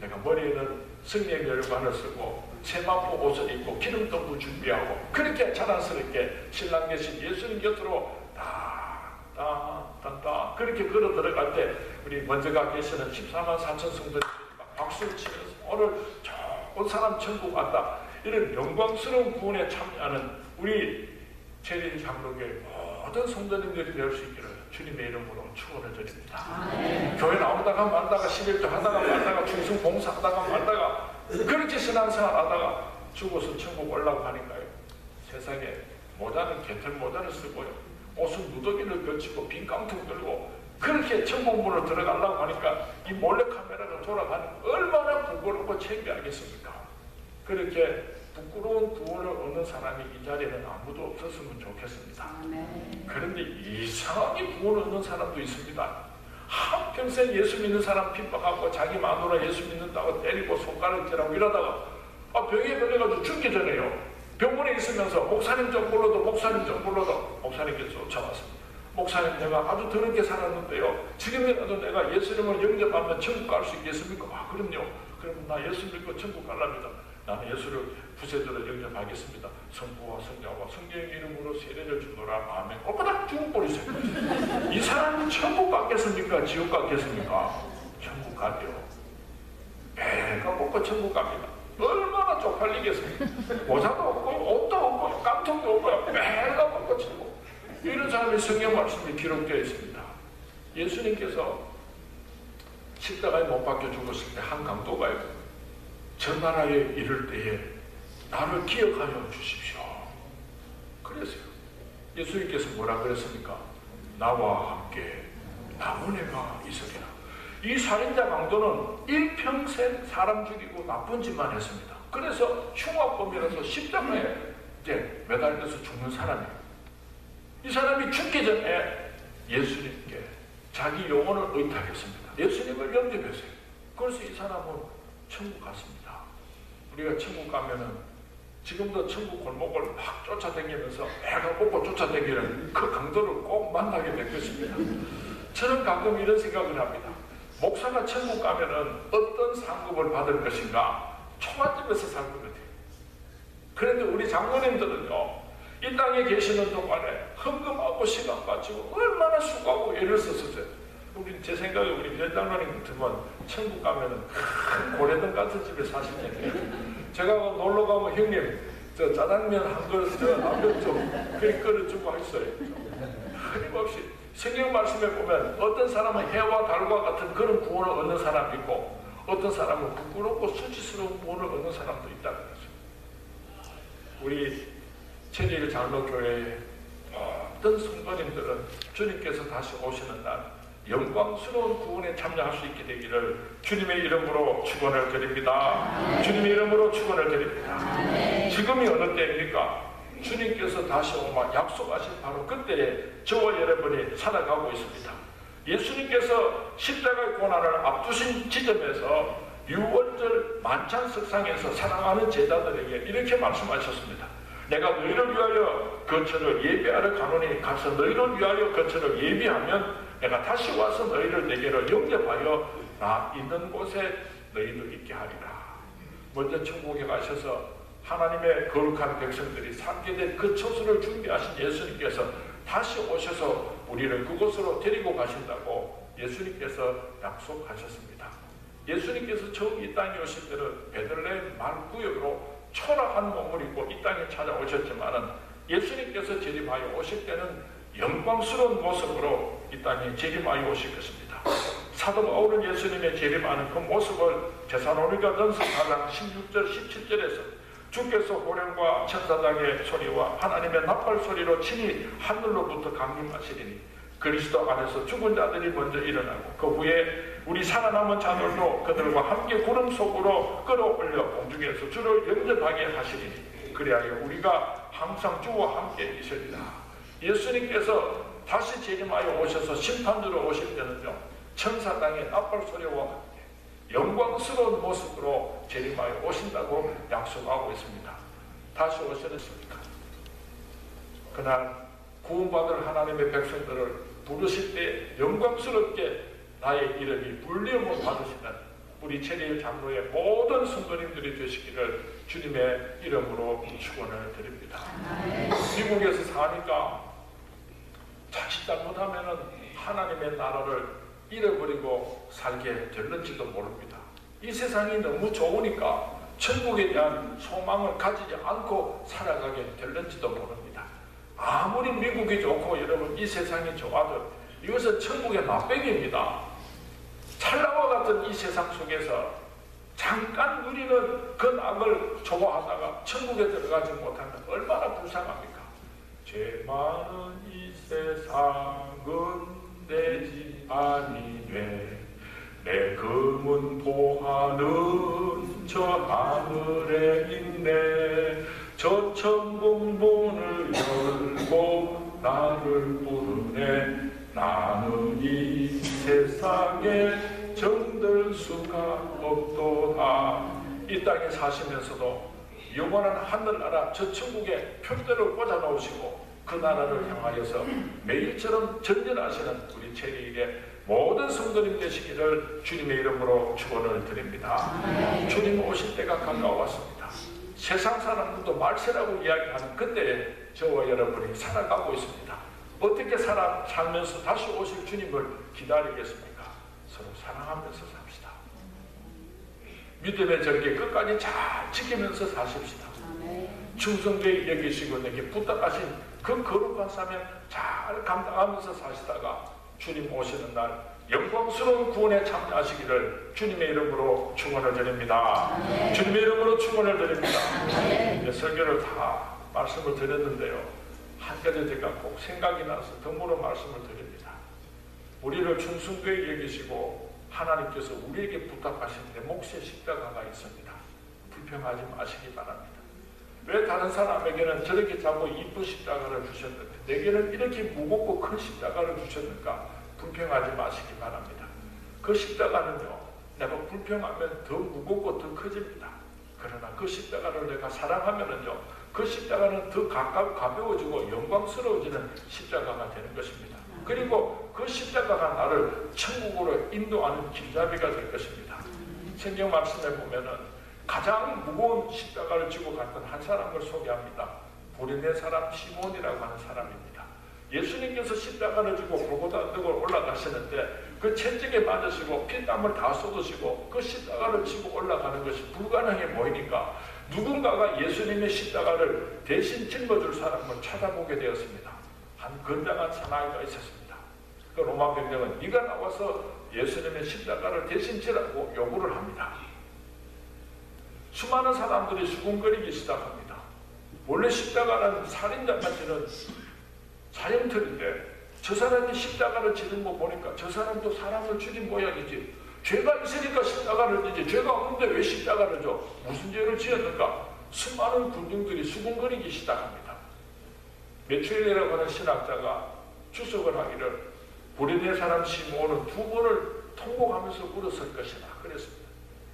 내가 머리에는 승리의 멸관을 쓰고 세마포 옷을 입고 기름동도 준비하고 그렇게 자랑스럽게 신랑 계신 예수님 곁으로 따따따 그렇게 걸어 들어갈 때 우리 먼저가 계시는 14만 4천 성도들이 박수를 치면서 오늘 좋은 사람 천국 왔다 이런 영광스러운 구원에 참여하는 우리 제일 장로교회 모든 성도님들이 될 수 있기를 주님의 이름으로 축원을 드립니다. 아, 교회 나오다가 말다가 11조 하다가 말다가 중승 봉사하다가 말다가 그렇게 신앙생활 하다가 죽어서 천국 올라가니까요. 세상에 모자는 개털 모자를 쓰고요. 옷은 무더기를 걸치고 빈 깡통 들고 그렇게 천국문으로 들어가려고 하니까 이 몰래카메라가 돌아가는 얼마나 부끄럽고 창피하겠습니까? 그렇게 부끄러운 구원을 얻는 사람이 이 자리에는 아무도 없었으면 좋겠습니다. 그런데 이상하게 구원을 얻는 사람도 있습니다. 한평생 예수 믿는 사람 핍박하고 자기 마누라 예수 믿는다고 때리고 손가락질하고 이러다가 아, 병에 걸려가지고 죽기 전에요. 병원에 있으면서 목사님 좀 불러도 목사님 좀 불러도 목사님께서 쫓아왔습니다. 목사님 내가 아주 더럽게 살았는데요. 지금이라도 내가 예수님을 영접하면 천국 갈 수 있겠습니까? 아 그럼요. 그러면 나 예수 믿고 천국 갈랍니다. 나는 예수를 구세주로 영접하겠습니다. 성부와 성자와 성령의 이름으로 세례를 주노라. 아멘. 꼬바닥 죽어버리세요. 이 사람이 천국 갔겠습니까? 지옥 갔겠습니까? 천국 가죠. 배가 뽑고 천국 갑니다. 얼마나 쪽팔리겠습니까? 모자도 없고 옷도 없고 깡통도 없고 매가 먹고 치고 이런 사람이 성경 말씀이 기록되어 있습니다. 예수님께서 십자가에 못 박혀 죽었을 때 한 강도가요. 저 나라에 이를 때에 나를 기억하여 주십시오. 그랬어요. 예수님께서 뭐라 그랬습니까? 나와 함께 나무네가 있으리라. 이 살인자 강도는 일평생 사람 죽이고 나쁜 짓만 했습니다. 그래서 흉악범이라서 십자가에 이제 매달려서 죽는 사람이에요. 이 사람이 죽기 전에 예수님께 자기 영혼을 의탁했습니다. 예수님을 영접했어요. 그래서 이 사람은 천국 갔습니다. 우리가 천국 가면은 지금도 천국 골목을 막 쫓아다니면서 애가 뽑고 쫓아다니는 그 강도를 꼭 만나게 될 것입니다. 저는 가끔 이런 생각을 합니다. 목사가 천국 가면은 어떤 상급을 받을 것인가 초가집에서 살것 같아요. 그런데 우리 장로님들은요, 이 땅에 계시는 동안에 헌금하고 시간 가지고 얼마나 수고하고 애를 썼었어요. 우리 제 생각에 우리 변장로님 같으면 천국 가면은 큰 고래등 같은 집에 사시잖아요. 제가 놀러 가면 형님 저 짜장면 한 그릇 저 라면 좀 그리 끓여주고 했어요. 끊임없이 성경 말씀에 보면 어떤 사람은 해와 달과 같은 그런 구원을 얻는 사람이 있고 어떤 사람은 부끄럽고 수치스러운 구원을 얻는 사람도 있다는 거죠. 우리 천일 장로교회의 모든 성도님들은 주님께서 다시 오시는 날 영광스러운 구원에 참여할 수 있게 되기를 주님의 이름으로 축원을 드립니다. 주님의 이름으로 축원을 드립니다. 지금이 어느 때입니까? 주님께서 다시 오마 약속하신 바로 그때에 저와 여러분이 살아가고 있습니다. 예수님께서 십자가의 고난을 앞두신 지점에서 유월절 만찬 석상에서 사랑하는 제자들에게 이렇게 말씀하셨습니다. 내가 너희를 위하여 거처를 예비하러 가노니 가서 너희를 위하여 거처를 예비하면 내가 다시 와서 너희를 내게로 영접하여 나 있는 곳에 너희도 있게 하리라. 먼저 천국에 가셔서 하나님의 거룩한 백성들이 살게 된그 처소를 준비하신 예수님께서 다시 오셔서 우리를 그곳으로 데리고 가신다고 예수님께서 약속하셨습니다. 예수님께서 처음 이 땅에 오실 때는 베들레헴 말구역으로 초라한 몸을 입고 이 땅에 찾아오셨지만은 예수님께서 재림하여 오실 때는 영광스러운 모습으로 이 땅에 재림하여 오실 것입니다. 사도 바울은 예수님의 재림하는 그 모습을 제사노니가 전서 4장 16절 17절에서 주께서 호령과 천사장의 소리와 하나님의 나팔 소리로 친히 하늘로부터 강림하시리니 그리스도 안에서 죽은 자들이 먼저 일어나고 그 후에 우리 살아남은 자들도 그들과 함께 구름 속으로 끌어올려 공중에서 주를 영접하게 하시리니 그리하여 우리가 항상 주와 함께 있으리라 예수님께서 다시 재림하여 오셔서 심판으로 오실 때는요 천사당의 나팔 소리와 함께 영광스러운 모습으로 재림하여 오신다고 약속하고 있습니다 다시 오셨습니까? 그날 구원받을 하나님의 백성들을 부르실 때 영광스럽게 나의 이름이 불리움을 받으시는 우리 체리일 장로의 모든 성도님들이 되시기를 주님의 이름으로 축원을 드립니다. 미국에서 사니까 자칫 잘못하면 하나님의 나라를 잃어버리고 살게 될는지도 모릅니다. 이 세상이 너무 좋으니까 천국에 대한 소망을 가지지 않고 살아가게 될는지도 모릅니다. 아무리 미국이 좋고 여러분 이 세상이 좋아도 이것은 천국의 맛배기입니다. 찰나와 같은 이 세상 속에서 잠깐 누리는 그 낙을 좋아하다가 천국에 들어가지 못하면 얼마나 불쌍합니까? 죄 많은 이 세상은 내지 아니되 내 금은 보하는 저 하늘에 있네. 저 천공문을 열고 나를 부르네. 나는 이 세상에 정들 수가 없도다. 이 땅에 사시면서도 영원한 하늘나라 저 천국에 편대를 꽂아 놓으시고 그 나라를 향하여서 매일처럼 전진하시는 우리 체리에게 모든 성도님 되시기를 주님의 이름으로 축원을 드립니다. 주님 오실 때가 가까웠습니다. 세상 사람들도 말세라고 이야기하는 그때에 저와 여러분이 살아가고 있습니다. 어떻게 살아, 살면서 다시 오실 주님을 기다리겠습니까? 서로 사랑하면서 삽시다. 믿음의 절개 끝까지 잘 지키면서 사십시다. 충성되게 여기시고 내게 부탁하신 그 거룩한 사명 잘 감당하면서 사시다가 주님 오시는 날 영광스러운 구원에 참여하시기를 주님의 이름으로 축원을 드립니다. 네. 주님의 이름으로 축원을 드립니다. 네. 설교를 다 말씀을 드렸는데요. 한 가지 제가 꼭 생각이 나서 덤으로 말씀을 드립니다. 우리를 충성되게 여기시고 하나님께서 우리에게 부탁하신 내 몫의 십자가가 있습니다. 불평하지 마시기 바랍니다. 왜 다른 사람에게는 저렇게 작고 이쁜 십자가를 주셨는데 내게는 이렇게 무겁고 큰 십자가를 주셨는가? 불평하지 마시기 바랍니다. 그 십자가는요, 내가 불평하면 더 무겁고 더 커집니다. 그러나 그 십자가를 내가 사랑하면은요, 그 십자가는 더 가까, 가벼워지고 영광스러워지는 십자가가 되는 것입니다. 그리고 그 십자가가 나를 천국으로 인도하는 길잡이가 될 것입니다. 성경 말씀에 보면은 가장 무거운 십자가를 지고 갔던 한 사람을 소개합니다. 보리네 사람 시몬이라고 하는 사람입니다. 예수님께서 십자가를 지고 골고다 언덕을 올라가시는데 그 채찍에 맞으시고 피땀을 다 쏟으시고 그 십자가를 지고 올라가는 것이 불가능해 보이니까 누군가가 예수님의 십자가를 대신 짊어줄 사람을 찾아보게 되었습니다. 한 건장한 사나이가 있었습니다. 그 로마 병정은 네가 나와서 예수님의 십자가를 대신 지라고 요구를 합니다. 수많은 사람들이 수군거리기 시작합니다. 원래 십자가는 살인자가 지는 사형틀인데 저 사람이 십자가를 지는 거 보니까 저 사람도 사람을 죽인 모양이지 죄가 있으니까 십자가를 지지 죄가 없는데 왜 십자가를 줘? 무슨 죄를 지었는가? 수많은 군중들이 수군거리기 시작합니다. 메추엘이라고 하는 신학자가 추석을 하기를 고려대 사람 시몬은 두 번을 통곡하면서 울었을 것이다.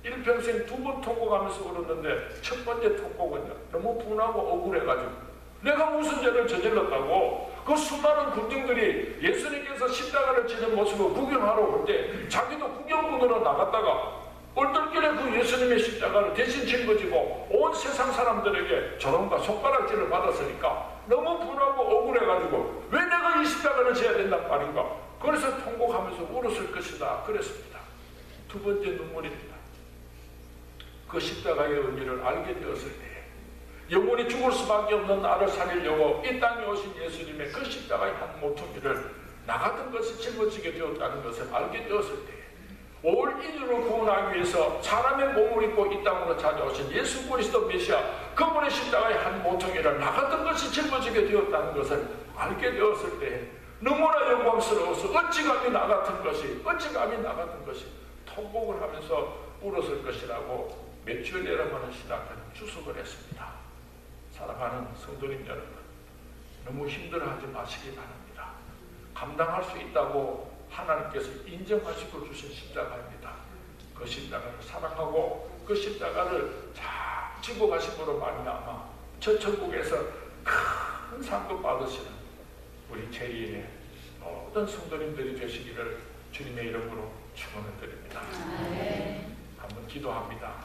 일평생 두 번 통곡하면서 울었는데 첫 번째 통곡은요. 너무 분하고 억울해가지고 내가 무슨 죄를 저질렀다고 그 수많은 군중들이 예수님께서 십자가를 지는 모습을 구경하러 올 때 자기도 구경꾼으로 나갔다가 얼떨결에 그 예수님의 십자가를 대신 짊어지고 온 세상 사람들에게 저런가 손가락질을 받았으니까 너무 분하고 억울해가지고 왜 내가 이 십자가를 져야 된단 말인가? 그래서 통곡하면서 울었을 것이다. 그랬습니다. 두 번째 눈물입니다 그 십자가의 의미를 알게 되었을 때 영원히 죽을 수밖에 없는 나를 살리려고 이 땅에 오신 예수님의 그 십자가의 한 모퉁이를 나 같은 것이 짊어지게 되었다는 것을 알게 되었을 때, 올 인류를 구원하기 위해서 사람의 몸을 입고 이 땅으로 찾아오신 예수 그리스도 메시아 그분의 십자가의 한 모퉁이를 나 같은 것이 짊어지게 되었다는 것을 알게 되었을 때 너무나 영광스러워서 어찌 감히 나 같은 것이 어찌 감히 나 같은 것이 통곡을 하면서 울었을 것이라고 몇 주에 내려가는 신학교는 주석을 했습니다. 사랑하는 성도님 여러분, 너무 힘들어하지 마시기 바랍니다. 감당할 수 있다고 하나님께서 인정하시고 주신 십자가입니다. 그 십자가를 사랑하고 그 십자가를 잘 지고 가심으로 말미암아 저 천국에서 큰 상급 받으시는 우리 제2의 모든 성도님들이 되시기를 주님의 이름으로 축원을 드립니다. 한번 기도합니다.